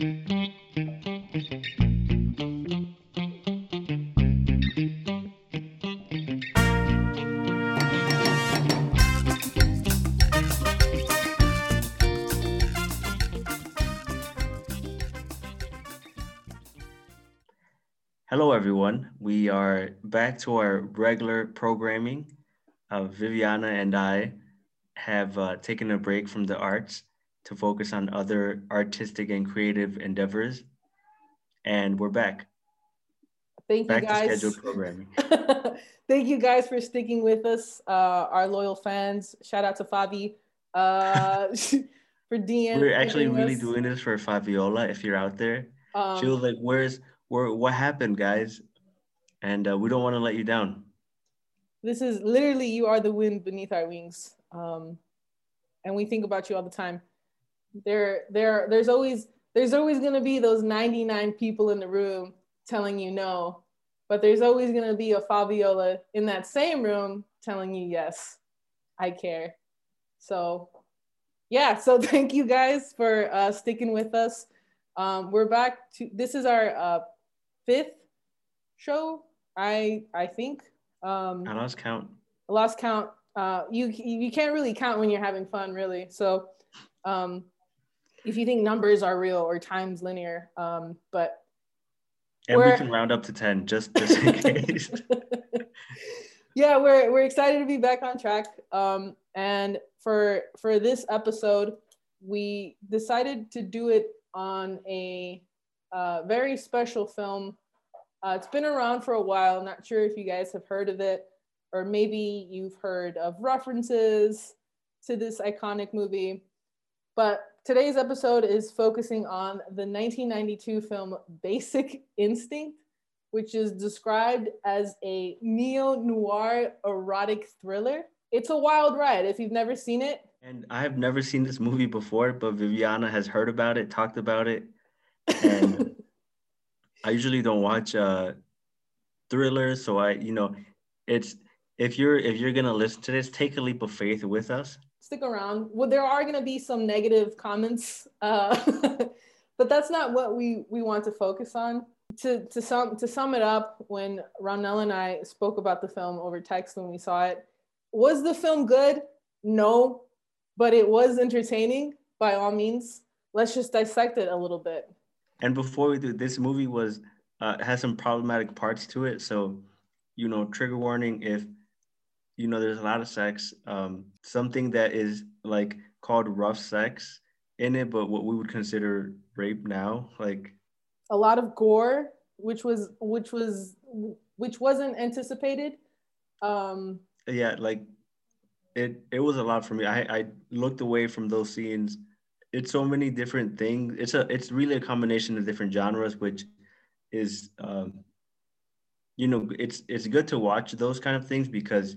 Hello, everyone. We are back to our regular programming. Uh, Viviana and I have uh, taken a break from the arts to focus on other artistic and creative endeavors. And we're back. Thank back you guys. to scheduled programming. Thank you guys for sticking with us, uh, our loyal fans. Shout out to Fabi uh, for DM. We're actually really us. doing this for Fabiola. If you're out there, Um, she was like, "Where's where? What happened, guys?" And uh, we don't want to let you down. this is literally you are the wind beneath our wings um, and we think about you all the time there there there's always there's always going to be those 99 people in the room telling you no but there's always going to be a fabiola in that same room telling you yes i care so yeah so thank you guys for uh, sticking with us um, we're back to this is our uh, fifth show i i think um, I lost count. I lost count. Uh, you you can't really count when you're having fun, really. So, um, if you think numbers are real or time's linear, um, but And we can round up to ten just just in case. yeah, we're we're excited to be back on track. Um, and for for this episode, we decided to do it on a uh, very special film. Uh, it's been around for a while. Not sure if you guys have heard of it, or maybe you've heard of references to this iconic movie. But today's episode is focusing on the 1992 film Basic Instinct, which is described as a neo noir erotic thriller. It's a wild ride. If you've never seen it, And I have never seen this movie before, but Viviana has heard about it, talked about it. And I usually don't watch uh thrillers, so I, you know, it's if you're if you're gonna listen to this, take a leap of faith with us. Stick around. Well, there are going to be some negative comments, uh, but that's not what we we want to focus on. To to sum to sum it up, when Ronell and I spoke about the film over text when we saw it, was the film good? No, but it was entertaining by all means. Let's just dissect it a little bit. And before we do, this movie was uh, has some problematic parts to it, so you know, trigger warning if you know there's a lot of sex, um, something that is like called rough sex in it, but what we would consider rape now, like A lot of gore, which was which was which wasn't anticipated. Um, yeah like it it was a lot for me i i looked away from those scenes it's so many different things it's a it's really a combination of different genres which is um you know it's it's good to watch those kind of things because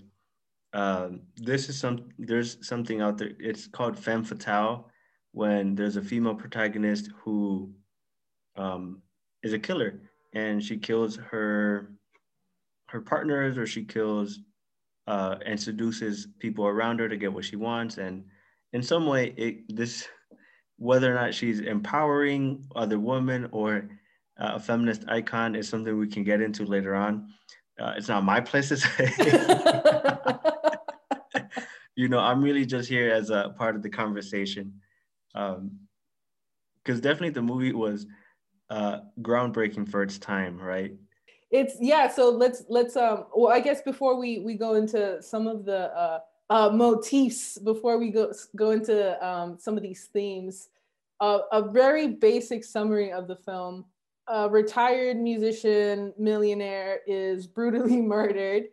um this is some there's something out there it's called femme fatale when there's a female protagonist who um is a killer and she kills her her partners or she kills uh, and seduces people around her to get what she wants. And in some way, it this whether or not she's empowering other women or uh, a feminist icon is something we can get into later on. Uh, it's not my place to say. you know, I'm really just here as a part of the conversation. Because definitely the movie was uh, groundbreaking for its time, right? it's yeah so let's let's um well i guess before we we go into some of the uh uh motifs before we go go into um some of these themes uh, a very basic summary of the film a retired musician millionaire is brutally murdered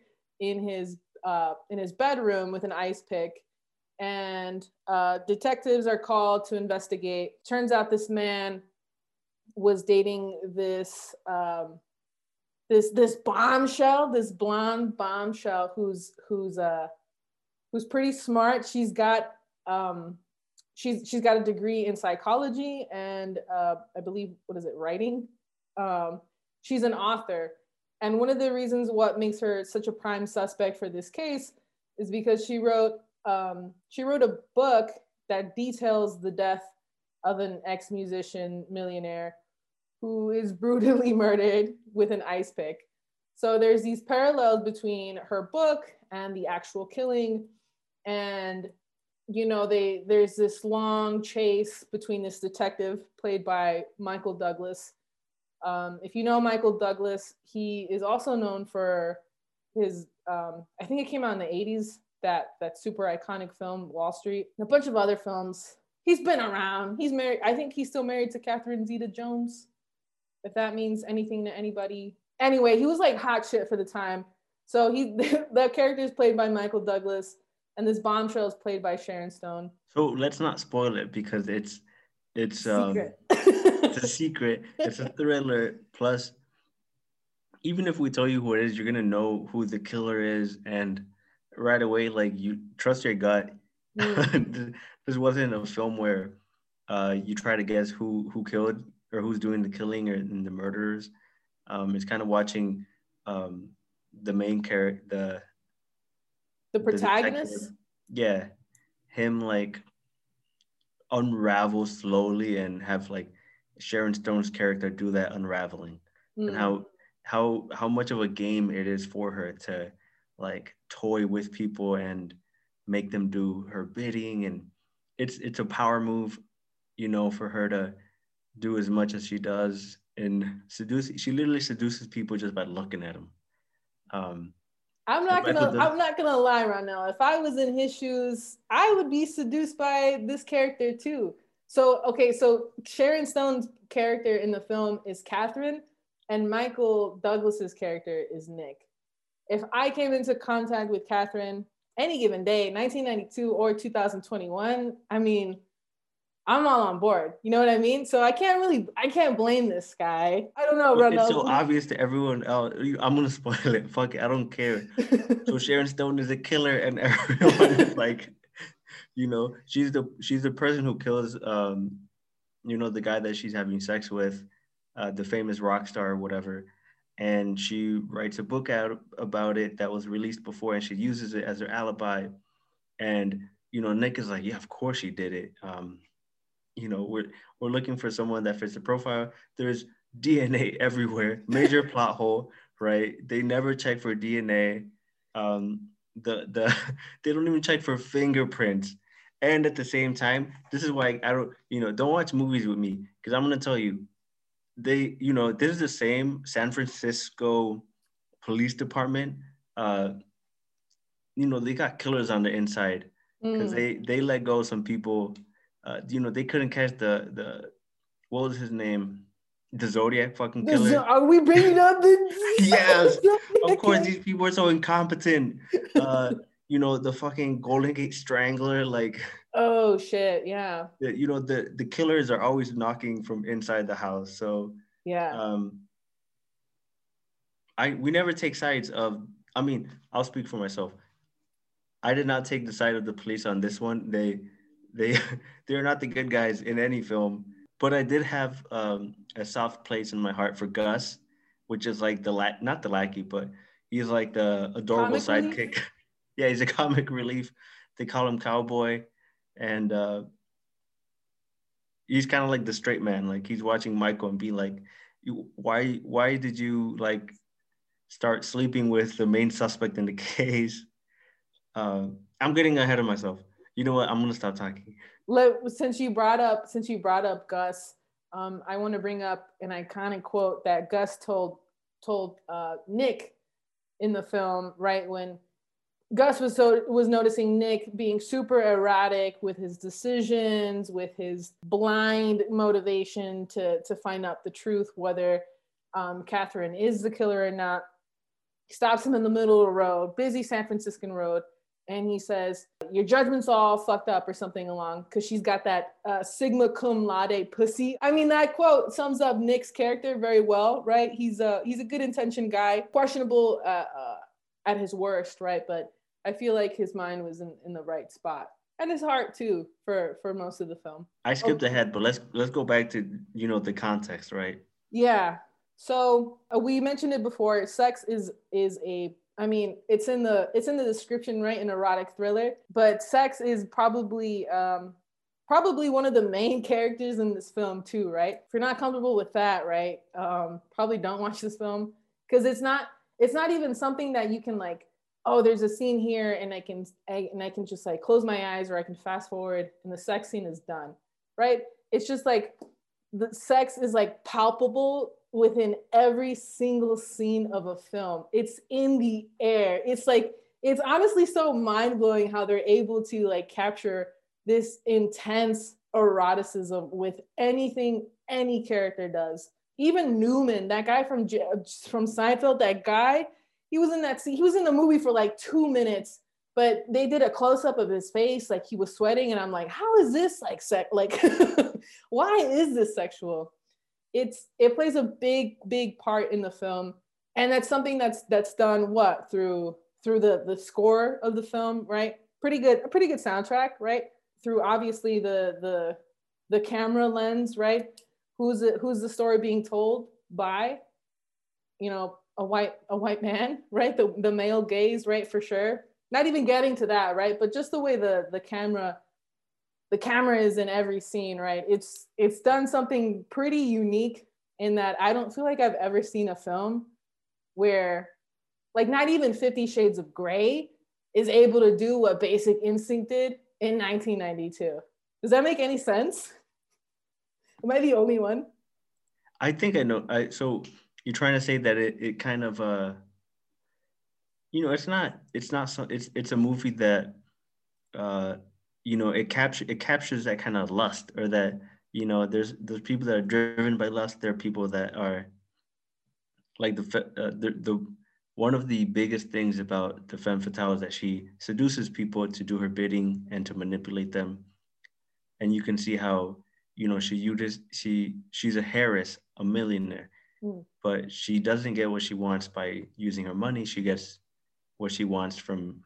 in his uh in his bedroom with an ice pick and uh detectives are called to investigate turns out this man was dating this um this this bombshell, this blonde bombshell who's who's uh who's pretty smart. She's got um she's she's got a degree in psychology and uh I believe what is it, writing? Um she's an author. And one of the reasons what makes her such a prime suspect for this case is because she wrote um she wrote a book that details the death of an ex-musician millionaire who is brutally murdered with an ice pick. So there's these parallels between her book and the actual killing. And, you know, they there's this long chase between this detective played by Michael Douglas. Um, if you know Michael Douglas, he is also known for his um, I think it came out in the 80s, that that super iconic film, Wall Street, and a bunch of other films. He's been around. He's married. I think he's still married to Catherine Zeta Jones if that means anything to anybody. Anyway, he was like hot shit for the time. So he the character is played by Michael Douglas, and this bombshell is played by Sharon Stone. So let's not spoil it because it's it's um it's a secret. It's a thriller. Plus, even if we tell you who it is, you're gonna know who the killer is, and right away, like you trust your gut. Mm. this wasn't a film where uh, you try to guess who who killed or who's doing the killing or the murderers. Um, it's kind of watching um, the main character, the the protagonist. The yeah, him like unravel slowly and have like Sharon Stone's character do that unraveling, mm. and how how how much of a game it is for her to like toy with people and make them do her bidding and it's it's a power move you know for her to do as much as she does and seduce. She literally seduces people just by looking at them. Um, I'm not gonna. I'm not gonna lie right now. If I was in his shoes, I would be seduced by this character too. So okay, so Sharon Stone's character in the film is Catherine, and Michael Douglas's character is Nick. If I came into contact with Catherine any given day, 1992 or 2021, I mean, I'm all on board. You know what I mean? So I can't really, I can't blame this guy. I don't know, It's so obvious to everyone else. I'm gonna spoil it. Fuck it, I don't care. so Sharon Stone is a killer, and everyone is like, you know, she's the she's the person who kills, um, you know, the guy that she's having sex with, uh, the famous rock star or whatever. And she writes a book out about it that was released before, and she uses it as her alibi. And you know, Nick is like, yeah, of course she did it. Um, you know we're we're looking for someone that fits the profile there's dna everywhere major plot hole right they never check for dna um the the they don't even check for fingerprints and at the same time this is why i don't you know don't watch movies with me because i'm going to tell you they you know this is the same san francisco police department uh you know they got killers on the inside because mm. they they let go some people uh, you know, they couldn't catch the the what was his name? The Zodiac fucking killer. Are we bringing up the? yes, of course. These people are so incompetent. Uh, you know, the fucking Golden Gate Strangler, like. Oh shit! Yeah. The, you know the the killers are always knocking from inside the house, so. Yeah. Um. I we never take sides of. I mean, I'll speak for myself. I did not take the side of the police on this one. They they they're not the good guys in any film. But I did have um, a soft place in my heart for Gus, which is like the la- not the lackey, but he's like the adorable sidekick. Yeah, he's a comic relief. They call him Cowboy, and uh, he's kind of like the straight man. Like he's watching Michael and be like, "Why? Why did you like start sleeping with the main suspect in the case?" Uh, I'm getting ahead of myself you know what? I'm gonna stop talking. Since you brought up since you brought up Gus, um, I want to bring up an iconic quote that Gus told told uh, Nick in the film right when Gus was so was noticing Nick being super erratic with his decisions, with his blind motivation to to find out the truth, whether um, Catherine is the killer or not. He stops him in the middle of the road, busy San Franciscan road, and he says your judgment's all fucked up or something along because she's got that uh, sigma cum laude pussy. I mean that quote sums up nick's character very well right? He's a he's a good intention guy questionable uh, uh, at his worst right? But i feel like his mind was in, in the right spot and his heart too for for most of the film i skipped ahead but let's let's go back to you know the context right yeah so uh, we mentioned it before sex is is a I mean, it's in the it's in the description, right? An erotic thriller, but sex is probably um, probably one of the main characters in this film too, right? If you're not comfortable with that, right, um, probably don't watch this film because it's not it's not even something that you can like. Oh, there's a scene here, and I can I, and I can just like close my eyes, or I can fast forward, and the sex scene is done, right? It's just like the sex is like palpable within every single scene of a film. It's in the air. It's like it's honestly so mind blowing how they're able to like capture this intense eroticism with anything any character does. Even Newman, that guy from from Seinfeld, that guy, he was in that scene. He was in the movie for like two minutes, but they did a close up of his face, like he was sweating, and I'm like, how is this like sex? Like, why is this sexual? It's it plays a big big part in the film, and that's something that's that's done what through through the the score of the film, right? Pretty good, a pretty good soundtrack, right? through obviously the the the camera lens, right? Who's it, who's the story being told by? You know, a white a white man, right? The the male gaze, right? For sure. Not even getting to that, right? But just the way the the camera the camera is in every scene, right? It's it's done something pretty unique in that I don't feel like I've ever seen a film where like not even 50 shades of gray is able to do what basic instinct did in 1992. Does that make any sense? Am I the only one? I think I know. I so you're trying to say that it, it kind of uh you know it's not it's not so it's it's a movie that uh you know it captures it captures that kind of lust or that you know there's there's people that are driven by lust there are people that are like the uh, the, the one of the biggest things about the femme fatale is that she seduces people to do her bidding and to manipulate them. And you can see how, you know, she uses she she's a Harris, a millionaire, mm. but she doesn't get what she wants by using her money. She gets what she wants from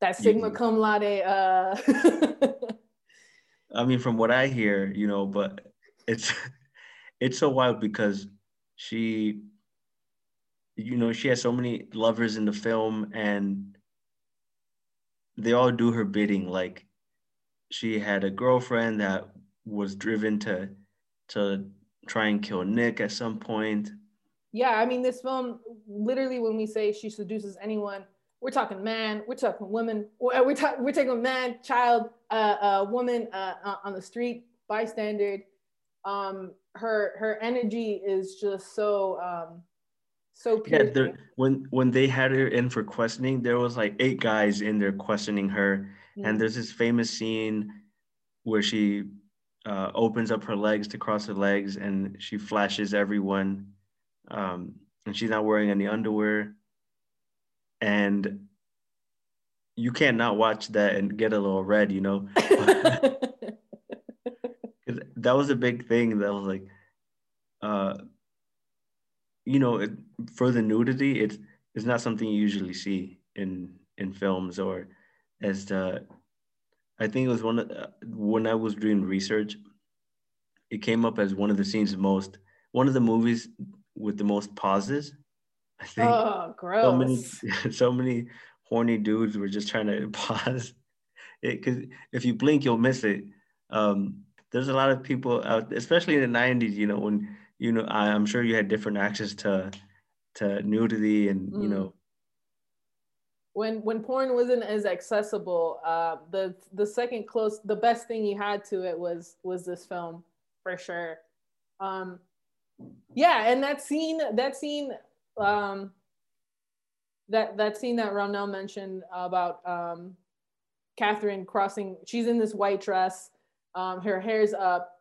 that sigma using, cum laude. Uh... I mean, from what I hear, you know, but it's it's so wild because she you know, she has so many lovers in the film and they all do her bidding. Like she had a girlfriend that was driven to to try and kill Nick at some point. Yeah, I mean, this film literally, when we say she seduces anyone, we're talking man, we're talking woman, we're, we're, ta- we're talking man, child, uh, uh, woman uh, on the street, bystander. Um, her her energy is just so um, so yeah, there, when when they had her in for questioning, there was like eight guys in there questioning her, mm-hmm. and there's this famous scene where she uh, opens up her legs to cross her legs, and she flashes everyone, um, and she's not wearing any underwear, and you can't not watch that and get a little red, you know. that was a big thing. That was like, uh, you know, it, for the nudity, it's it's not something you usually see in in films or as the. I think it was one of the, when I was doing research, it came up as one of the scenes most one of the movies with the most pauses. I think. Oh, gross! So many, so many horny dudes were just trying to pause it because if you blink, you'll miss it. Um, there's a lot of people out, especially in the '90s. You know, when you know, I'm sure you had different access to to nudity and mm. you know. When when porn wasn't as accessible, uh, the the second close, the best thing you had to it was was this film for sure. Um, yeah, and that scene, that scene, um, that that scene that Ronell mentioned about um, Catherine crossing, she's in this white dress, um, her hair's up,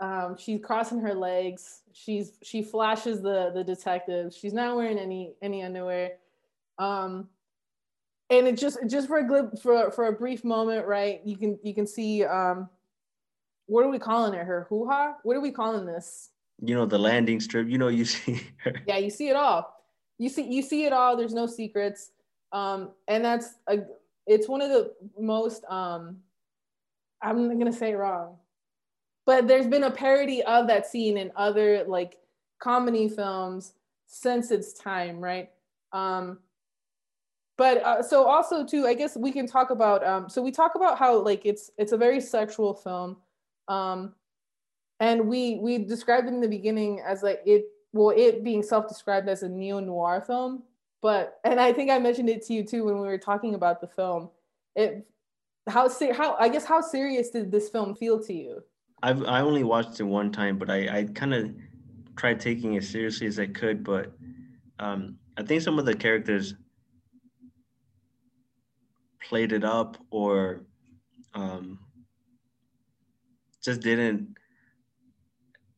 um, she's crossing her legs. She's she flashes the the detective. She's not wearing any any underwear. Um, and it just just for a glib, for for a brief moment, right? You can you can see um, what are we calling it? Her hoo ha? What are we calling this? You know the landing strip. You know you see her. Yeah, you see it all. You see you see it all. There's no secrets. Um, and that's a it's one of the most um, I'm not gonna say it wrong but there's been a parody of that scene in other like comedy films since its time, right? Um, but uh, so also too i guess we can talk about um so we talk about how like it's it's a very sexual film um and we we described it in the beginning as like it well it being self-described as a neo-noir film but and i think i mentioned it to you too when we were talking about the film. It how how i guess how serious did this film feel to you? I've i only watched it one time but i i kind of tried taking it seriously as i could but um i think some of the characters played it up or um, just didn't.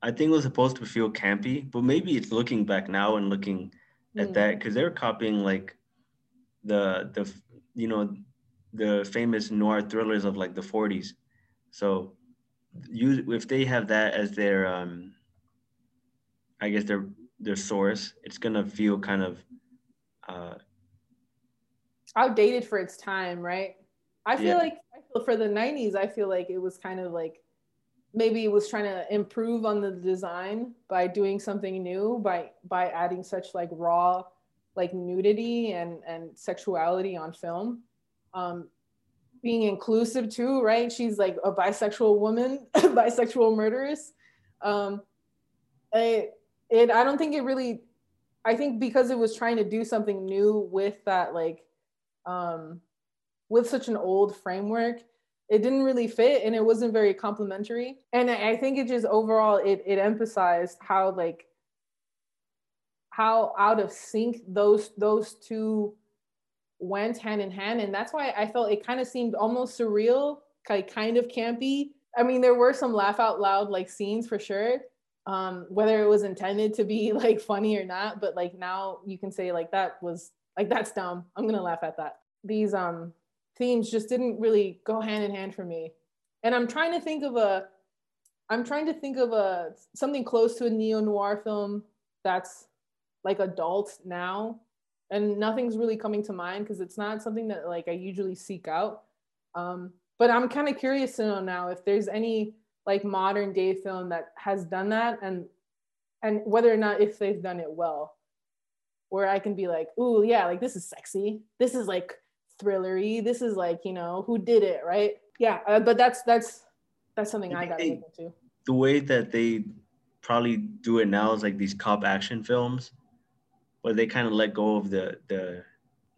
I think it was supposed to feel campy, but maybe it's looking back now and looking mm. at that because they're copying like the the you know the famous noir thrillers of like the 40s. So you if they have that as their um I guess their their source, it's gonna feel kind of uh outdated for its time, right? I feel yeah. like I feel for the 90s, I feel like it was kind of like maybe it was trying to improve on the design by doing something new by by adding such like raw like nudity and and sexuality on film um being inclusive too right she's like a bisexual woman bisexual murderess um it, it i don't think it really i think because it was trying to do something new with that like um, with such an old framework it didn't really fit and it wasn't very complimentary and i think it just overall it, it emphasized how like how out of sync those those two went hand in hand. And that's why i felt it kind of seemed almost surreal like kind of campy. I mean there were some laugh out loud like scenes for sure um, whether it was intended to be like funny or not but like now you can say like that was like that's dumb. I'm gonna laugh at that. These um themes just didn't really go hand in hand for me. And I'm trying to think of a I'm trying to think of a something close to a neo-noir film that's like adult now. And nothing's really coming to mind because it's not something that like I usually seek out. Um, but I'm kind of curious to know now if there's any like modern day film that has done that and and whether or not if they've done it well where I can be like, ooh, yeah, like this is sexy. This is like thrillery. This is like, you know, who did it, right? Yeah, uh, but that's that's that's something I got into. The way that they probably do it now is like these cop action films, where they kind of let go of the the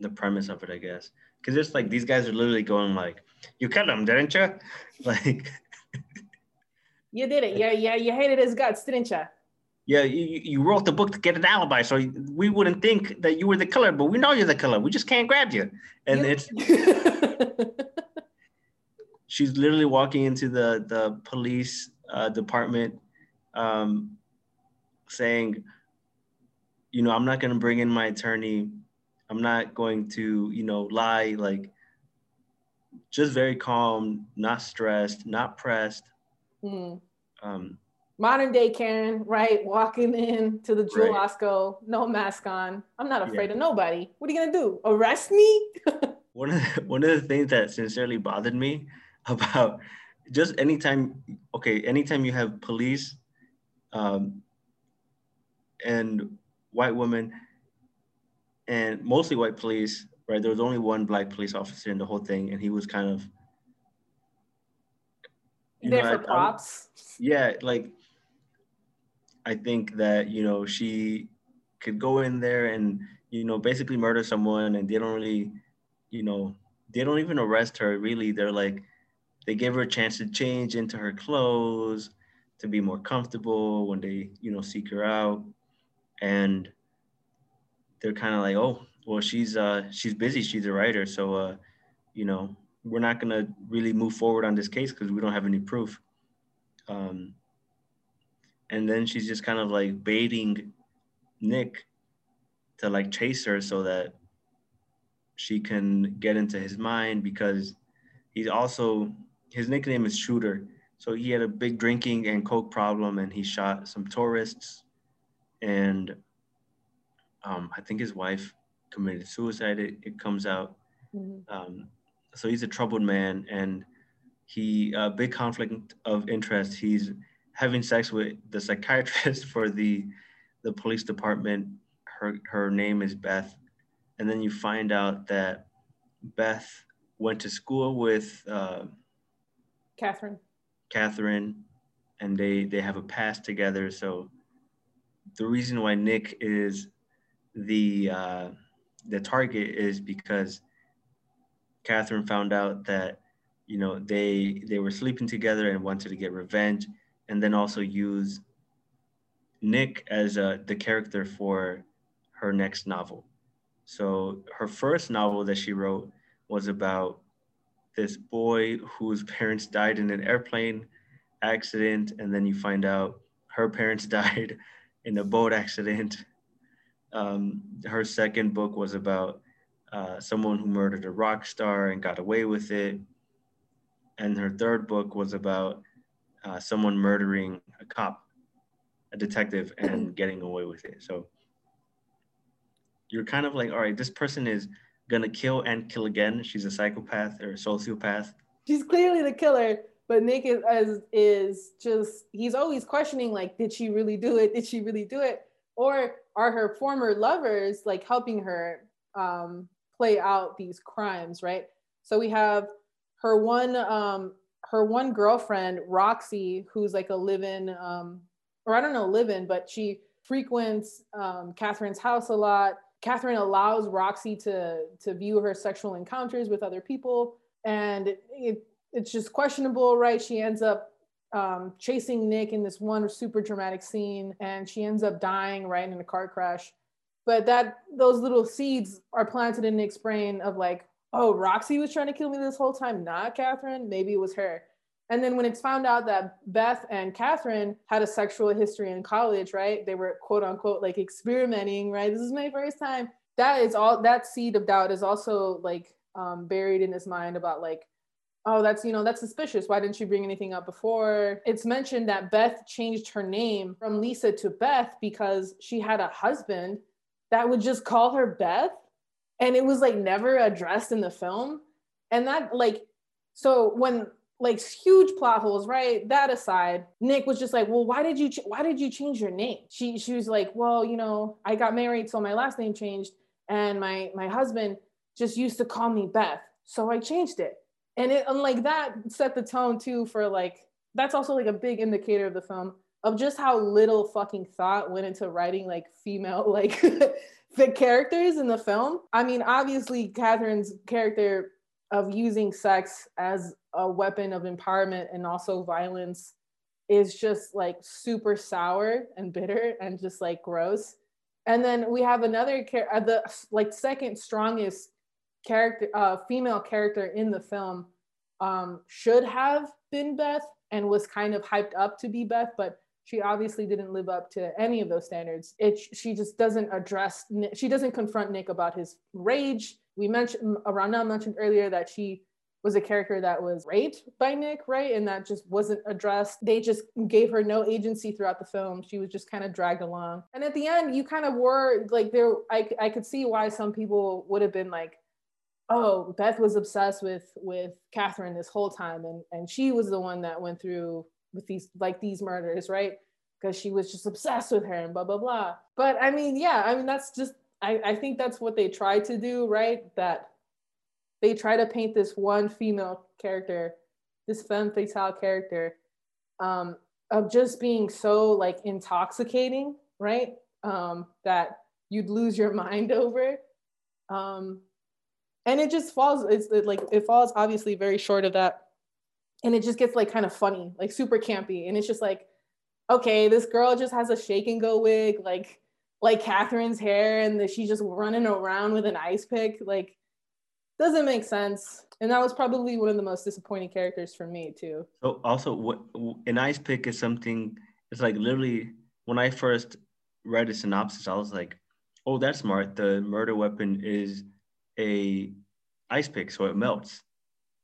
the premise of it, I guess. Because it's like these guys are literally going like, "You killed him, didn't you?" Like, you did it. Yeah, yeah, you hated his guts, didn't you? Yeah, you, you wrote the book to get an alibi, so we wouldn't think that you were the killer, but we know you're the killer. We just can't grab you. And it's she's literally walking into the the police uh, department, um, saying, you know, I'm not going to bring in my attorney. I'm not going to, you know, lie. Like, just very calm, not stressed, not pressed. Mm. Um, modern day Karen, right? Walking in to the Jewel right. Osco, no mask on. I'm not afraid yeah. of nobody. What are you gonna do? Arrest me? one of the, one of the things that sincerely bothered me about just anytime, okay, anytime you have police um, and white women and mostly white police, right? There was only one black police officer in the whole thing, and he was kind of there know, for props. I, yeah, like I think that you know she could go in there and you know basically murder someone, and they don't really, you know, they don't even arrest her. Really, they're like they give her a chance to change into her clothes to be more comfortable when they you know seek her out, and they're kind of like, oh, well, she's uh she's busy, she's a writer, so uh, you know, we're not gonna really move forward on this case because we don't have any proof. Um, and then she's just kind of like baiting Nick to like chase her so that she can get into his mind because he's also his nickname is Shooter. So he had a big drinking and coke problem, and he shot some tourists, and um, I think his wife committed suicide. It, it comes out. Mm-hmm. Um, so he's a troubled man, and he a big conflict of interest. He's having sex with the psychiatrist for the the police department. Her her name is Beth, and then you find out that Beth went to school with uh, Catherine. Catherine, and they they have a past together. So the reason why Nick is the uh, the target is because Catherine found out that you know they they were sleeping together and wanted to get revenge, and then also use Nick as uh, the character for her next novel. So her first novel that she wrote was about this boy whose parents died in an airplane accident, and then you find out her parents died in a boat accident. Um, her second book was about uh, someone who murdered a rock star and got away with it. And her third book was about uh, someone murdering a cop, a detective, and getting away with it. So you're kind of like, all right, this person is gonna kill and kill again. She's a psychopath or a sociopath. She's clearly the killer, but Nick is, is is just he's always questioning like, did she really do it? Did she really do it? Or are her former lovers like helping her um, play out these crimes, right? So we have her one um, her one girlfriend, Roxy, who's like a live-in, um, or I don't know, live-in, but she frequents um, Catherine's house a lot Catherine allows Roxy to to view her sexual encounters with other people, and it, it, it's just questionable, right? She ends up um, chasing Nick in this one super dramatic scene, and she ends up dying right in a car crash. But that those little seeds are planted in Nick's brain of like, oh, Roxy was trying to kill me this whole time, not Catherine. Maybe it was her. And then when it's found out that Beth and Catherine had a sexual history in college, right? They were quote unquote like experimenting, right? This is my first time. That is all that seed of doubt is also like um, buried in his mind about like, oh, that's you know, that's suspicious. Why didn't she bring anything up before? It's mentioned that Beth changed her name from Lisa to Beth because she had a husband that would just call her Beth. And it was like never addressed in the film. And that like so when like huge plot holes, right? That aside, Nick was just like, "Well, why did you ch- why did you change your name?" She she was like, "Well, you know, I got married, so my last name changed, and my my husband just used to call me Beth, so I changed it." And it and like that set the tone too for like that's also like a big indicator of the film of just how little fucking thought went into writing like female like the characters in the film. I mean, obviously Catherine's character of using sex as a weapon of empowerment and also violence is just like super sour and bitter and just like gross. And then we have another character, uh, the like second strongest character, uh, female character in the film, um, should have been Beth and was kind of hyped up to be Beth, but she obviously didn't live up to any of those standards. It she just doesn't address. She doesn't confront Nick about his rage we mentioned Rana mentioned earlier that she was a character that was raped by Nick, right? And that just wasn't addressed. They just gave her no agency throughout the film. She was just kind of dragged along. And at the end, you kind of were like there I I could see why some people would have been like, oh, Beth was obsessed with with Catherine this whole time and and she was the one that went through with these like these murders, right? Because she was just obsessed with her and blah blah blah. But I mean, yeah, I mean that's just I, I think that's what they try to do, right? That they try to paint this one female character, this femme fatale character, um, of just being so like intoxicating, right? Um, that you'd lose your mind over. Um, and it just falls, it's it, like, it falls obviously very short of that. And it just gets like kind of funny, like super campy. And it's just like, okay, this girl just has a shake and go wig. Like, like Catherine's hair and that she's just running around with an ice pick. Like, doesn't make sense. And that was probably one of the most disappointing characters for me too. So also, what an ice pick is something. It's like literally when I first read a synopsis, I was like, "Oh, that's smart. The murder weapon is a ice pick, so it melts."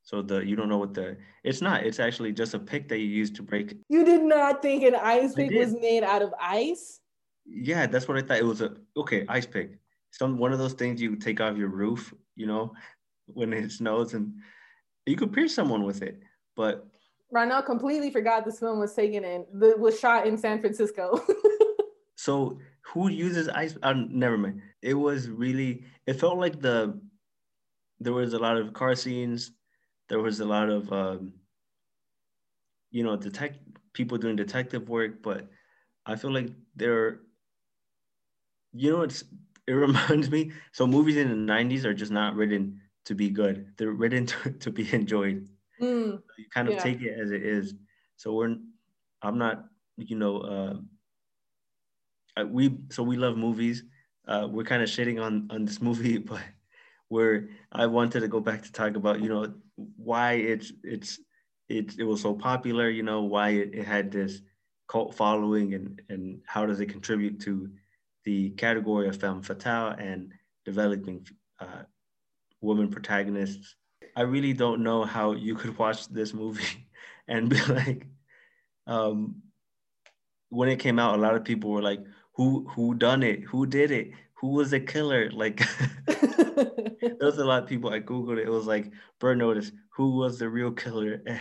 So the you don't know what the it's not. It's actually just a pick that you use to break. You did not think an ice pick was made out of ice? Yeah, that's what I thought. It was a okay ice pick. Some one of those things you take off your roof, you know, when it snows, and you could pierce someone with it. But Ronell completely forgot this film was taken in the was shot in San Francisco. so who uses ice? Uh, never mind. It was really. It felt like the there was a lot of car scenes. There was a lot of um, you know detect people doing detective work, but I feel like there. You know, it's it reminds me. So movies in the '90s are just not written to be good. They're written to, to be enjoyed. Mm, you kind of yeah. take it as it is. So we're. I'm not. You know. Uh, we so we love movies. Uh, we're kind of shitting on on this movie, but where I wanted to go back to talk about, you know, why it's it's it, it was so popular, you know, why it, it had this cult following and and how does it contribute to the category of femme fatale and developing uh, protagonists. I really don't know how you could watch this movie and be like, um, when it came out, a lot of people were like, "Who who done it? Who did it? Who was the killer?" Like, there was a lot of people. I googled it. It was like Burn Notice. Who was the real killer? And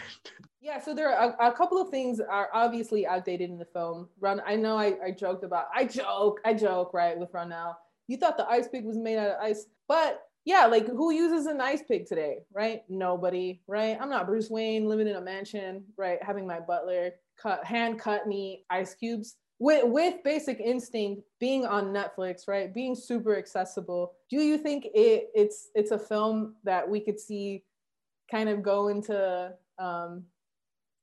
yeah, so there are a, a, couple of things are obviously outdated in the film. Run, I know I, I joked about. I joke, I joke, right, with Ronell. You thought the ice pick was made out of ice, but yeah, like who uses an ice pick today, right? Nobody, right? I'm not Bruce Wayne living in a mansion, right? Having my butler cut hand cut me ice cubes with with basic instinct being on netflix right being super accessible do you think it it's it's a film that we could see kind of go into um,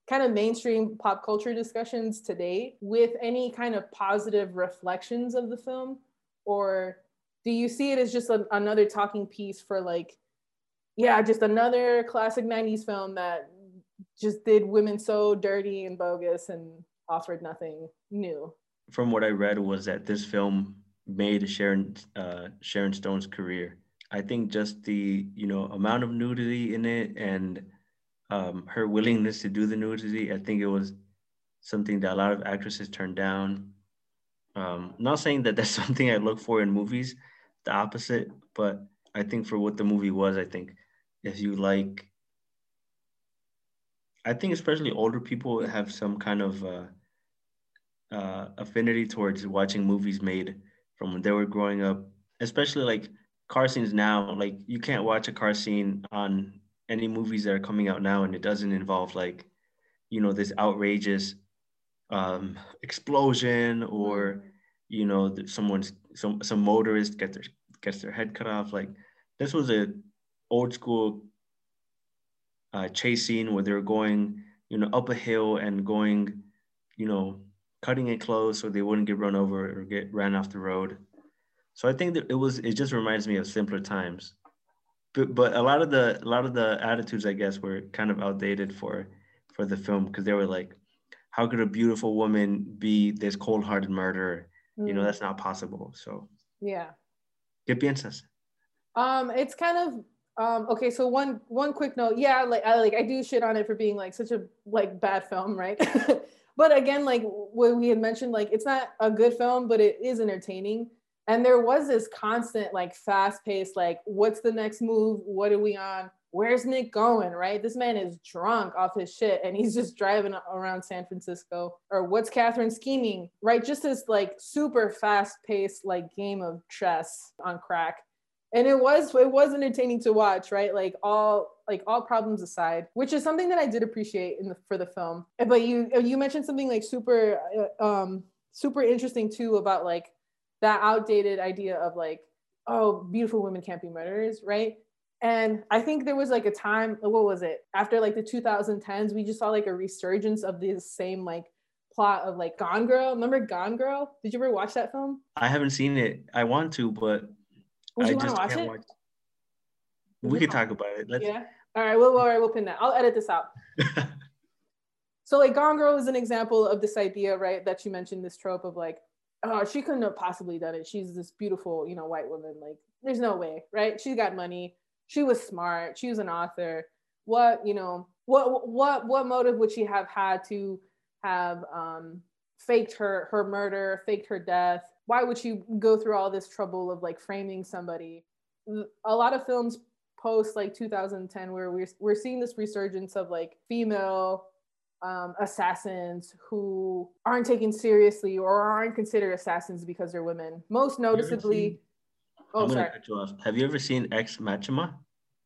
kind of mainstream pop culture discussions today with any kind of positive reflections of the film? Or do you see it as just a, another talking piece for like yeah just another classic 90s film that just did women so dirty and bogus and offered nothing new. From what I read was that this film made Sharon uh, Sharon Stone's career. I think just the you know amount of nudity in it and um, her willingness to do the nudity. I think it was something that a lot of actresses turned down. Um, not saying that that's something I look for in movies, the opposite, but I think for what the movie was, I think if you like, I think especially older people have some kind of uh, uh, affinity towards watching movies made from when they were growing up, especially like car scenes now. Like you can't watch a car scene on any movies that are coming out now, and it doesn't involve like, you know, this outrageous um, explosion or you know someone's some some motorist gets their gets their head cut off. Like this was a old school uh, chase scene where they're going, you know, up a hill and going, you know, cutting it close so they wouldn't get run over or get ran off the road. So I think that it was it just reminds me of simpler times. But but a lot of the a lot of the attitudes I guess were kind of outdated for for the film because they were like, how could a beautiful woman be this cold-hearted murderer? Mm. You know, mm. that's not possible. So yeah. ¿Qué piensas? Um, it's kind of um, okay, so one one quick note. Yeah, like I like I do shit on it for being like such a like bad film, right? but again, like what we had mentioned, like it's not a good film, but it is entertaining. And there was this constant, like fast paced, like, what's the next move? What are we on? Where's Nick going? Right? This man is drunk off his shit and he's just driving around San Francisco. Or what's Catherine scheming? Right? Just this like super fast paced, like game of chess on crack and it was it was entertaining to watch right? Like all like all problems aside which is something that i did appreciate in the for the film. But you you mentioned something like super uh, um super interesting too about like that outdated idea of like oh beautiful women can't be murderers right? And i think there was like a time what was it? After like the 2010s we just saw like a resurgence of this same like plot of like gone girl. Remember gone girl? Did you ever watch that film? I haven't seen it. I want to but would you want to watch it? Watch. We can talk about it. Let's... Yeah. All right. We'll, all right. We'll pin that. I'll edit this out. so like Gone Girl is an example of this idea, right? That you mentioned this trope of like, oh, she couldn't have possibly done it. She's this beautiful, you know, white woman. Like, there's no way, right? She got money. She was smart. She was an author. What, you know, what what what motive would she have had to have um faked her her murder, faked her death, why would you go through all this trouble of like framing somebody a lot of films post like 2010 where we're, we're seeing this resurgence of like female um, assassins who aren't taken seriously or aren't considered assassins because they're women. Most noticeably, oh, sorry. Have you ever seen Ex Machina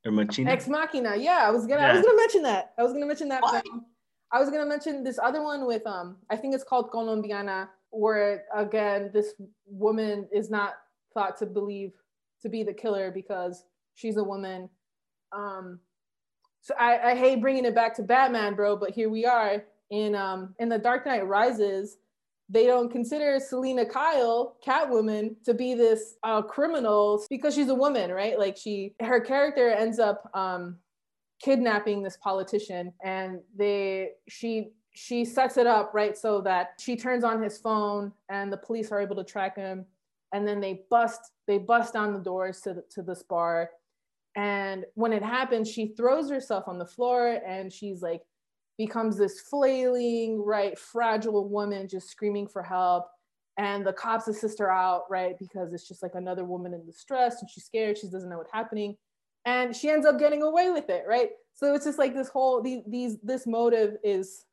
or Machina? Ex Machina. Yeah, I was gonna. Yeah. I was gonna mention that. I was gonna mention that. I was gonna mention this other one with um. I think it's called Colombiana, where again this woman is not thought to believe to be the killer because she's a woman. Um, so I, I hate bringing it back to Batman, bro, but here we are in um in the Dark Knight Rises. They don't consider Selina Kyle, Catwoman, to be this uh, criminal because she's a woman, right? Like she, her character ends up um, kidnapping this politician, and they, she, she sets it up right so that she turns on his phone, and the police are able to track him, and then they bust, they bust down the doors to the, to this bar, and when it happens, she throws herself on the floor and she's like, becomes this flailing, right, fragile woman just screaming for help. And the cops assist her out, right, because it's just like another woman in distress and she's scared, she doesn't know what's happening. And she ends up getting away with it, right? So it's just like this whole, these, these this motive is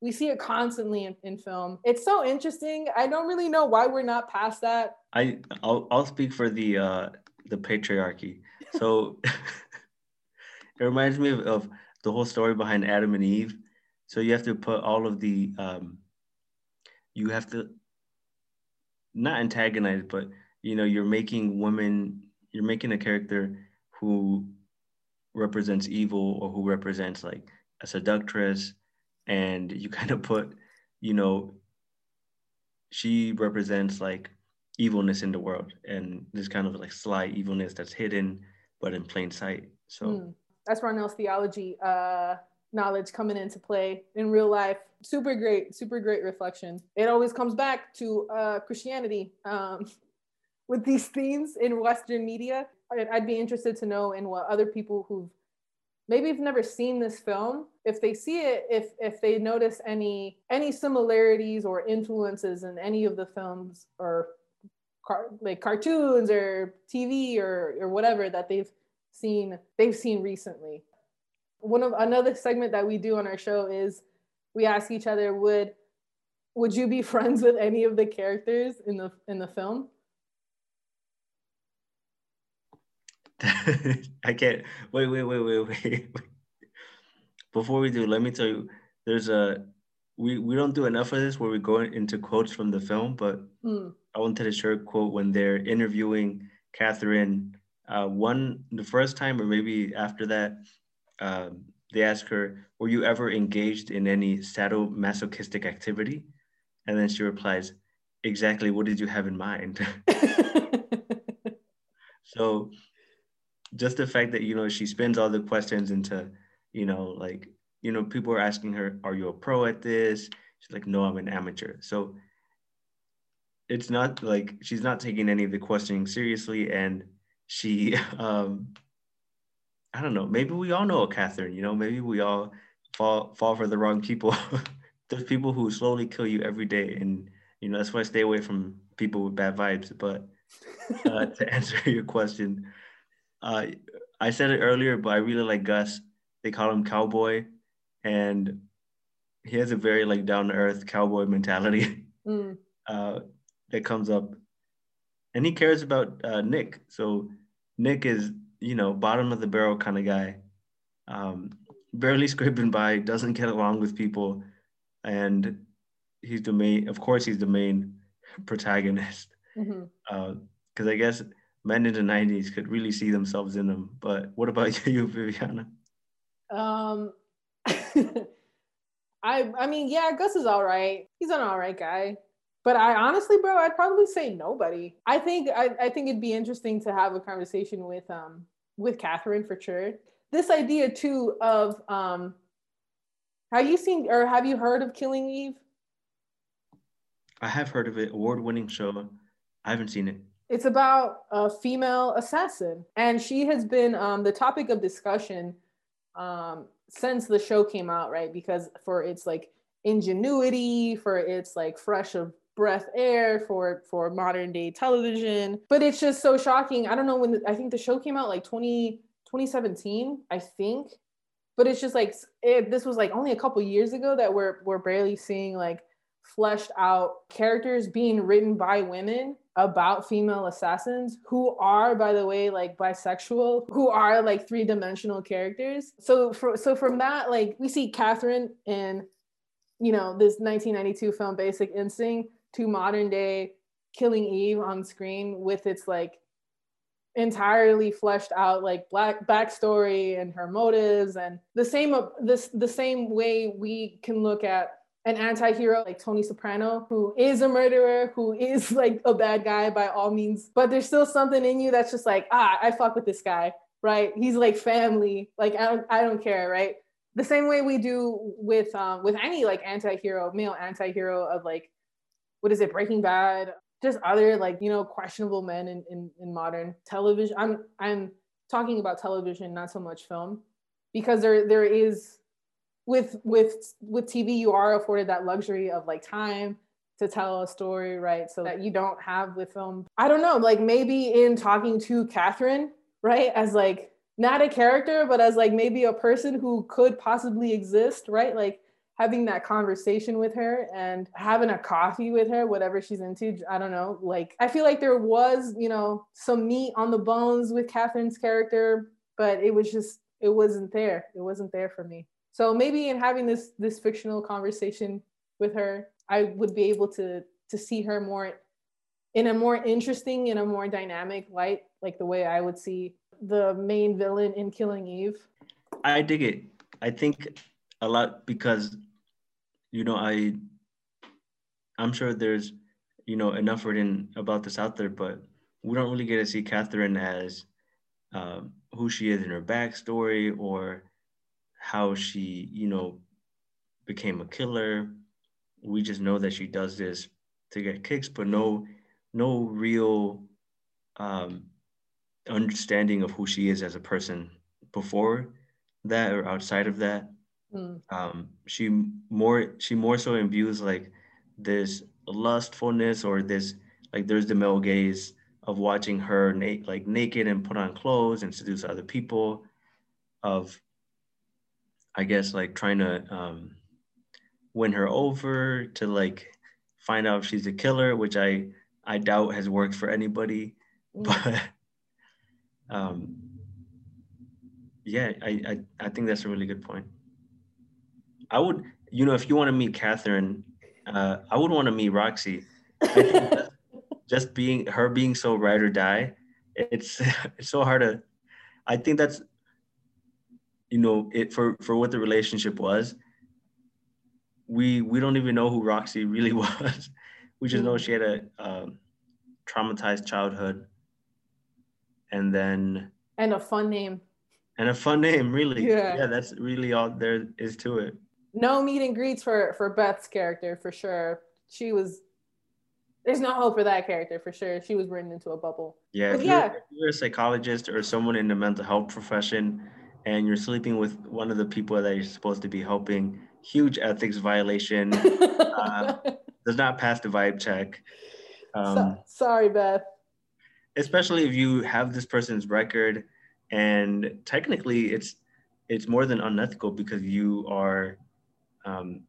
we see it constantly in, in film. It's so interesting. I don't really know why we're not past that. I i'll, I'll speak for the uh the patriarchy. So it reminds me of, of, the whole story behind Adam and Eve. So you have to put all of the, um, you have to not antagonize, but you know, you're making women, you're making a character who represents evil or who represents like a seductress, and you kind of put, you know, she represents like evilness in the world and this kind of like sly evilness that's hidden but in plain sight. So mm, that's Ronell's theology uh, knowledge coming into play in real life. Super great, super great reflection. It always comes back to uh, Christianity um, with these themes in Western media. I'd be interested to know in what other people who've maybe have never seen this film if they see it if if they notice any any similarities or influences in any of the films or car- like cartoons or TV or or whatever that they've seen they've seen recently. One of another segment that we do on our show is we ask each other would would you be friends with any of the characters in the in the film? I can't wait, wait, wait, wait, wait. Before we do, let me tell you, there's a we we don't do enough of this where we go into quotes from the film, but mm. I wanted to share a quote when they're interviewing Catherine. Uh, one the first time, or maybe after that, um, they ask her, "Were you ever engaged in any sadomasochistic activity?" And then she replies, "Exactly. What did you have in mind?" so, just the fact that you know she spins all the questions into, you know, like you know, people are asking her, "Are you a pro at this?" She's like, "No, I'm an amateur." So it's not like she's not taking any of the questioning seriously and she um i don't know maybe we all know a catherine you know maybe we all fall fall for the wrong people there's people who slowly kill you every day and you know that's why i stay away from people with bad vibes but uh, to answer your question uh, i said it earlier but i really like gus they call him cowboy and he has a very like down to earth cowboy mentality mm. uh, that comes up, and he cares about uh, Nick. So Nick is you know bottom of the barrel kind of guy, um, barely scraping by, doesn't get along with people, and he's the main. Of course, he's the main protagonist. Because mm-hmm. uh, I guess men in the '90s could really see themselves in him. But what about you, Viviana? Um. I I mean, yeah, Gus is all right. He's an all right guy. But I honestly, bro, I'd probably say nobody. I think I, I think it'd be interesting to have a conversation with um with Catherine for sure. This idea too of um have you seen or have you heard of Killing Eve? I have heard of it, award-winning show. I haven't seen it. It's about a female assassin, and she has been um, the topic of discussion um, since the show came out, right? Because for its like ingenuity, for its like fresh of breath air for for modern day television. But it's just so shocking. I don't know when the, i think the show came out like 20 2017 i think. But it's just like it, this was like only a couple years ago that we're we're barely seeing like fleshed out characters being written by women about female assassins who are by the way like bisexual who are like three-dimensional characters. So for so from that like we see catherine in you know this 1992 film basic instinct to modern day killing eve on screen with its like entirely fleshed out like black backstory and her motives and the same uh, this the same way we can look at an anti-hero like Tony Soprano who is a murderer who is like a bad guy by all means but there's still something in you that's just like ah I fuck with this guy right? He's like family. Like I don't I don't care right? The same way we do with um with any like anti-hero male anti-hero of like what is it Breaking Bad? Just other like you know questionable men in, in, in modern television. I'm i'm talking about television not so much film because there there is with with with tv you are afforded that luxury of like time to tell a story right so that you don't have with film i don't know like maybe in talking to catherine right as like not a character but as like maybe a person who could possibly exist right like having that conversation with her and having a coffee with her, whatever she's into. I don't know. Like, I feel like there was, you know, some meat on the bones with Catherine's character, but it was just, it wasn't there. It wasn't there for me. So maybe in having this this fictional conversation with her, I would be able to to see her more in a more interesting, in a more dynamic light, like the way I would see the main villain in Killing Eve. I dig it. I think a lot because you know i i'm sure there's you know enough written about this out there but we don't really get to see catherine as um, who she is in her backstory or how she you know became a killer we just know that she does this to get kicks but no no real um, understanding of who she is as a person before that or outside of that Mm. Um, she more she more so imbues like this lustfulness or this like there's the male gaze of watching her na- like naked and put on clothes and seduce other people of i guess like trying to um, win her over to like find out if she's a killer which i i doubt has worked for anybody mm. but um yeah I, I i think that's a really good point I would, you know, if you want to meet Catherine, uh, I would want to meet Roxy. just being her being so ride or die, it's it's so hard to. I think that's, you know, it for for what the relationship was. We we don't even know who Roxy really was. we just know she had a um, traumatized childhood, and then and a fun name. And a fun name, really. Yeah, yeah that's really all there is to it no meet and greets for for Beth's character for sure. She was there's no hope for that character for sure. She was written into a bubble. Yeah, if, yeah. You're, if you're a psychologist or someone in the mental health profession and you're sleeping with one of the people that you're supposed to be helping, huge ethics violation. uh, does not pass the vibe check. Um, so, sorry, Beth. Especially if you have this person's record, and technically, it's it's more than unethical because you are um,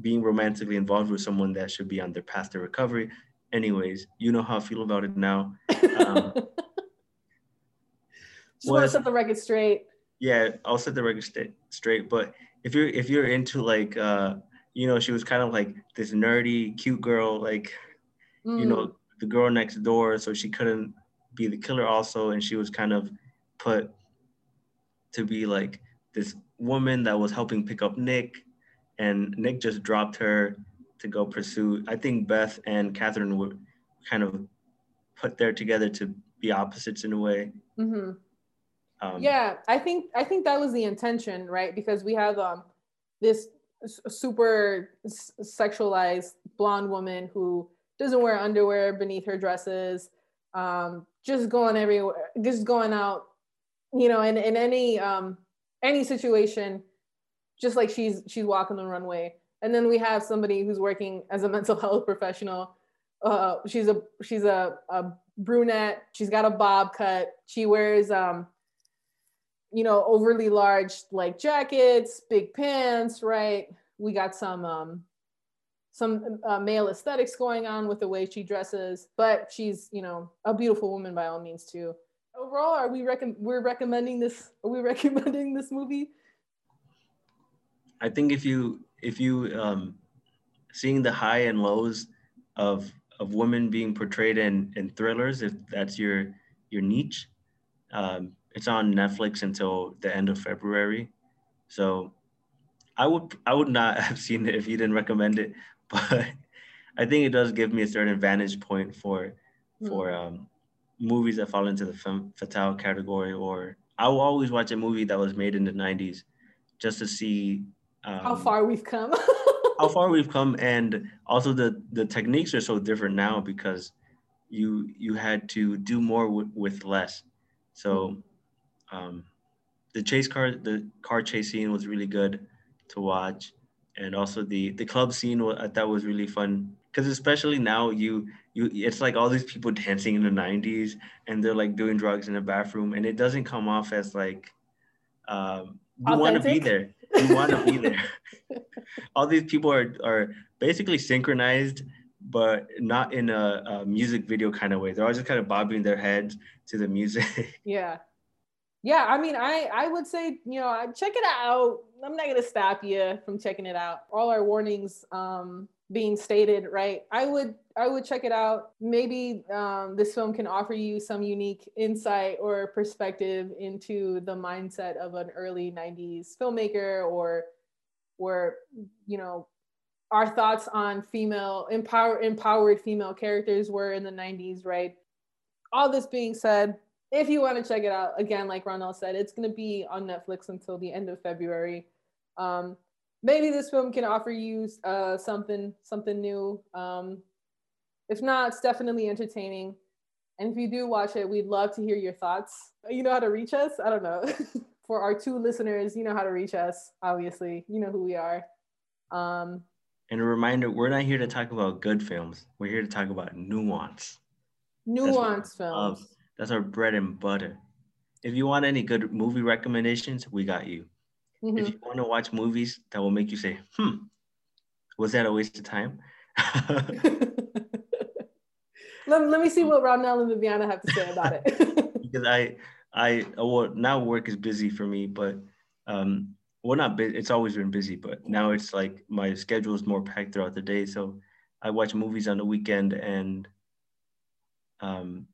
being romantically involved with someone that should be on their path to recovery. Anyways, you know how I feel about it now. Um, Just want to set the record straight. Yeah, I'll set the record st- straight. But if you're if you're into like uh, you know, she was kind of like this nerdy, cute girl, like mm. you know, mm. the girl next door, so she couldn't be the killer also, and she was kind of put to be like this woman that was helping pick up Nick and Nick just dropped her to go pursue. I think Beth and Catherine were kind of put there together to be opposites in a way. Mm-hmm. Um, yeah, I think I think that was the intention, right? Because we have um, this super sexualized blonde woman who doesn't wear underwear beneath her dresses, um, just going everywhere, just going out, you know, in, in any um, any situation just like she's she's walking the runway. And then we have somebody who's working as a mental health professional. Uh, she's a she's a, a brunette. She's got a bob cut. She wears um, you know, overly large like jackets, big pants, right? We got some um some uh, male aesthetics going on with the way she dresses, but she's, you know, a beautiful woman by all means too. Overall, are we rec- we're recommending this are we recommending this movie? I think if you if you um seeing the high and lows of of women being portrayed in in thrillers if that's your your niche um, it's on netflix until the end of february. So i would i would not have seen it if you didn't recommend it but i think it does give me a certain vantage point for mm. for um, movies that fall into the femme fatale category or i will always watch a movie that was made in the 90s just to see um, how far we've come. how far we've come and also the the techniques are so different now because you you had to do more with less. So um, the chase car the car chase scene was really good to watch and also the the club scene i thought was really fun because especially now you you it's like all these people dancing in the 90s and they're like doing drugs in the bathroom and it doesn't come off as like um, you want to be there you want to be there. All these people are are basically synchronized, but not in a, a, music video kind of way. They're all just kind of bobbing their heads to the music. Yeah. Yeah, I mean, I I would say you know check it out. I'm not gonna stop you from checking it out. All our warnings um, being stated, right? I would I would check it out. Maybe um, this film can offer you some unique insight or perspective into the mindset of an early '90s filmmaker, or or you know our thoughts on female empower empowered female characters were in the '90s, right? All this being said, if you want to check it out, again, like Ronell said, it's going to be on Netflix until the end of February. Um, maybe this film can offer you uh, something something new. Um, if not, it's definitely entertaining. And if you do watch it, we'd love to hear your thoughts. You know how to reach us? I don't know. For our two listeners, you know how to reach us. Obviously, you know who we are. Um, and a reminder: we're not here to talk about good films. We're here to talk about nuance. Nuance films. That's our bread and butter. If you want any good movie recommendations, we got you. Mm-hmm. If you want to watch movies that will make you say, hmm, was that a waste of time? let, let me see what Ronell and Viviana have to say about it. because I, I, well, now work is busy for me, but, um, well, not busy, it's always been busy, but now it's like my schedule is more packed throughout the day. So I watch movies on the weekend and, um,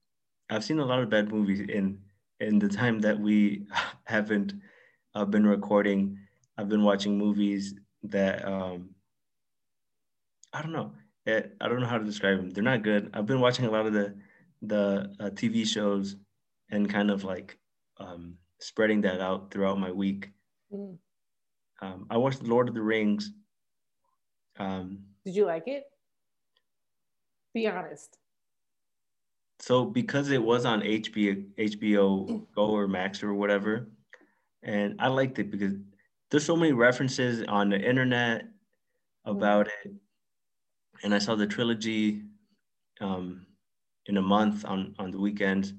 I've seen a lot of bad movies in, in the time that we haven't I've been recording. I've been watching movies that um, I don't know. Eh, I don't know how to describe them. They're not good. I've been watching a lot of the the uh, TV shows and kind of like um, spreading that out throughout my week. Mm. Um, I watched Lord of the Rings. Um, Did you like it? Be honest. So because it was on HBO, HBO Go or Max or whatever, and I liked it because there's so many references on the internet about it, and I saw the trilogy um, in a month on on the weekends,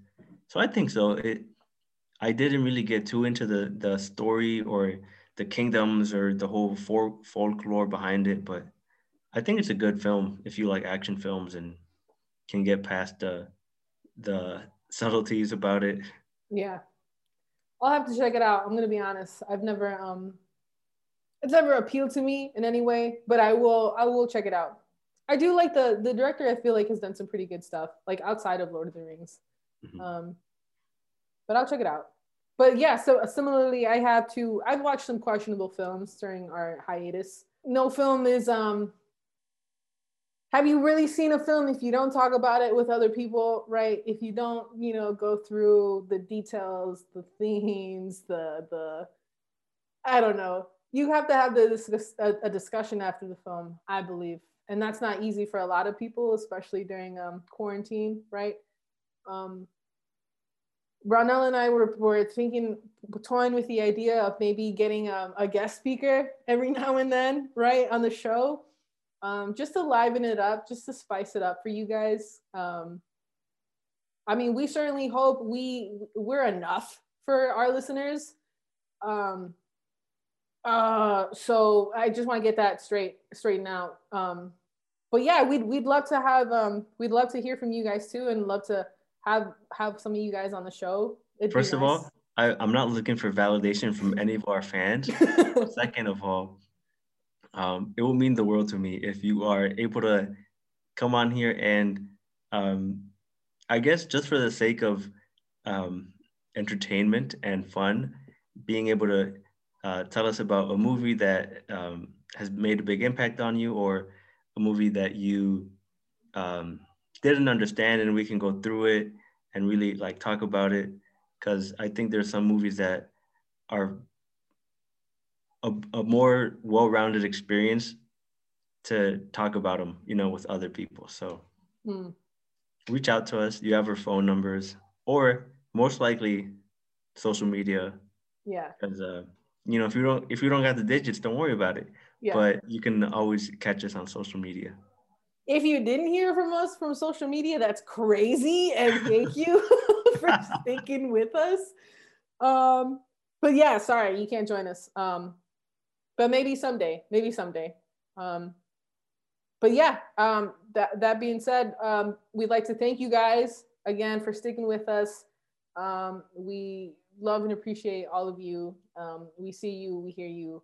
so I think so. It I didn't really get too into the the story or the kingdoms or the whole for, folklore behind it, but I think it's a good film if you like action films and can get past the the subtleties about it. Yeah, I'll have to check it out. I'm gonna be honest. I've never um it's never appealed to me in any way, but I will I will check it out. I do like the the director I feel like has done some pretty good stuff, like outside of Lord of the Rings. Mm-hmm. Um but I'll check it out. But yeah, so similarly I have to I've watched some questionable films during our hiatus. No film is um have you really seen a film if you don't talk about it with other people right? If you don't you know go through the details the themes the the i don't know. You have to have the, a, a discussion after the film i believe. And that's not easy for a lot of people especially during um, quarantine right? Um, Ronell and I were, were thinking, toying with the idea of maybe getting um, a guest speaker every now and then, right, on the show um, just to liven it up, just to spice it up for you guys. Um, I mean, we certainly hope we we're enough for our listeners. Um, uh, so I just want to get that straight straightened out. Um, but yeah, we'd we'd love to have um we'd love to hear from you guys too, and love to have have some of you guys on the show. It'd First nice. of all, I, I'm not looking for validation from any of our fans. Second of all, um, it will mean the world to me if you are able to come on here and um, I guess just for the sake of um, entertainment and fun, being able to uh, tell us about a movie that um, has made a big impact on you or a movie that you um, didn't understand and we can go through it and really like talk about it. Because i think there's some movies that are a, a more well-rounded experience to talk about them you know with other people. So mm. reach out to us. You have our phone numbers or most likely social media. Yeah. Because uh, you know if you don't if you don't got the digits don't worry about it. Yeah. but you can always catch us on social media. If you didn't hear from us from social media that's crazy and thank you for sticking with us. Um but yeah sorry you can't join us. Um but maybe someday maybe someday um but yeah um that that being said um we'd like to thank you guys again for sticking with us um we love and appreciate all of you. Um, we see you, we hear you.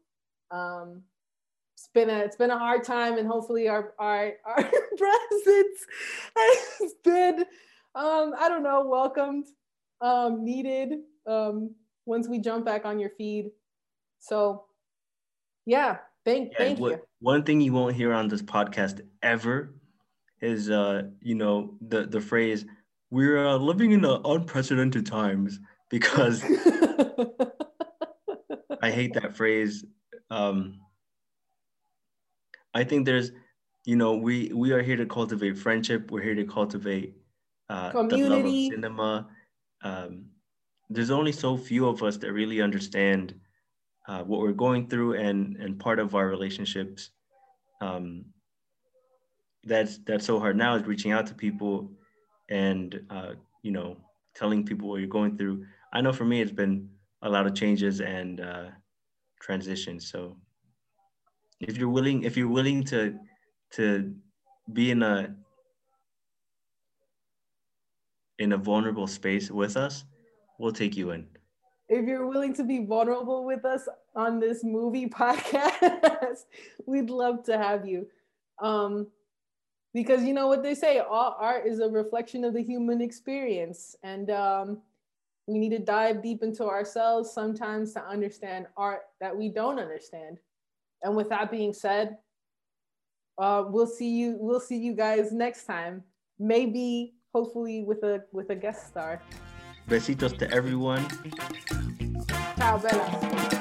Um, it's been a it's been a hard time, and hopefully our our our presence has been um, I don't know welcomed, um, needed um, once we jump back on your feed. So yeah, thank yeah, thank what, you. One thing you won't hear on this podcast ever is uh, you know the the phrase we're uh, living in unprecedented times because I hate that phrase. Um, I think there's, you know, we we are here to cultivate friendship. We're here to cultivate uh, community, the love of cinema. Um, there's only so few of us that really understand uh, what we're going through, and and part of our relationships. Um, that's that's so hard now is reaching out to people, and uh, you know, telling people what you're going through. I know for me, it's been a lot of changes and uh, transitions. So if you're willing, if you're willing to to be in a in a vulnerable space with us, we'll take you in. If you're willing to be vulnerable with us on this movie podcast, we'd love to have you. Um, because you know what they say, all art is a reflection of the human experience. And um, we need to dive deep into ourselves sometimes to understand art that we don't understand. And with that being said, uh, we'll see you. We'll see you guys next time. Maybe, hopefully, with a with a guest star. Besitos to everyone. Ciao, Bella.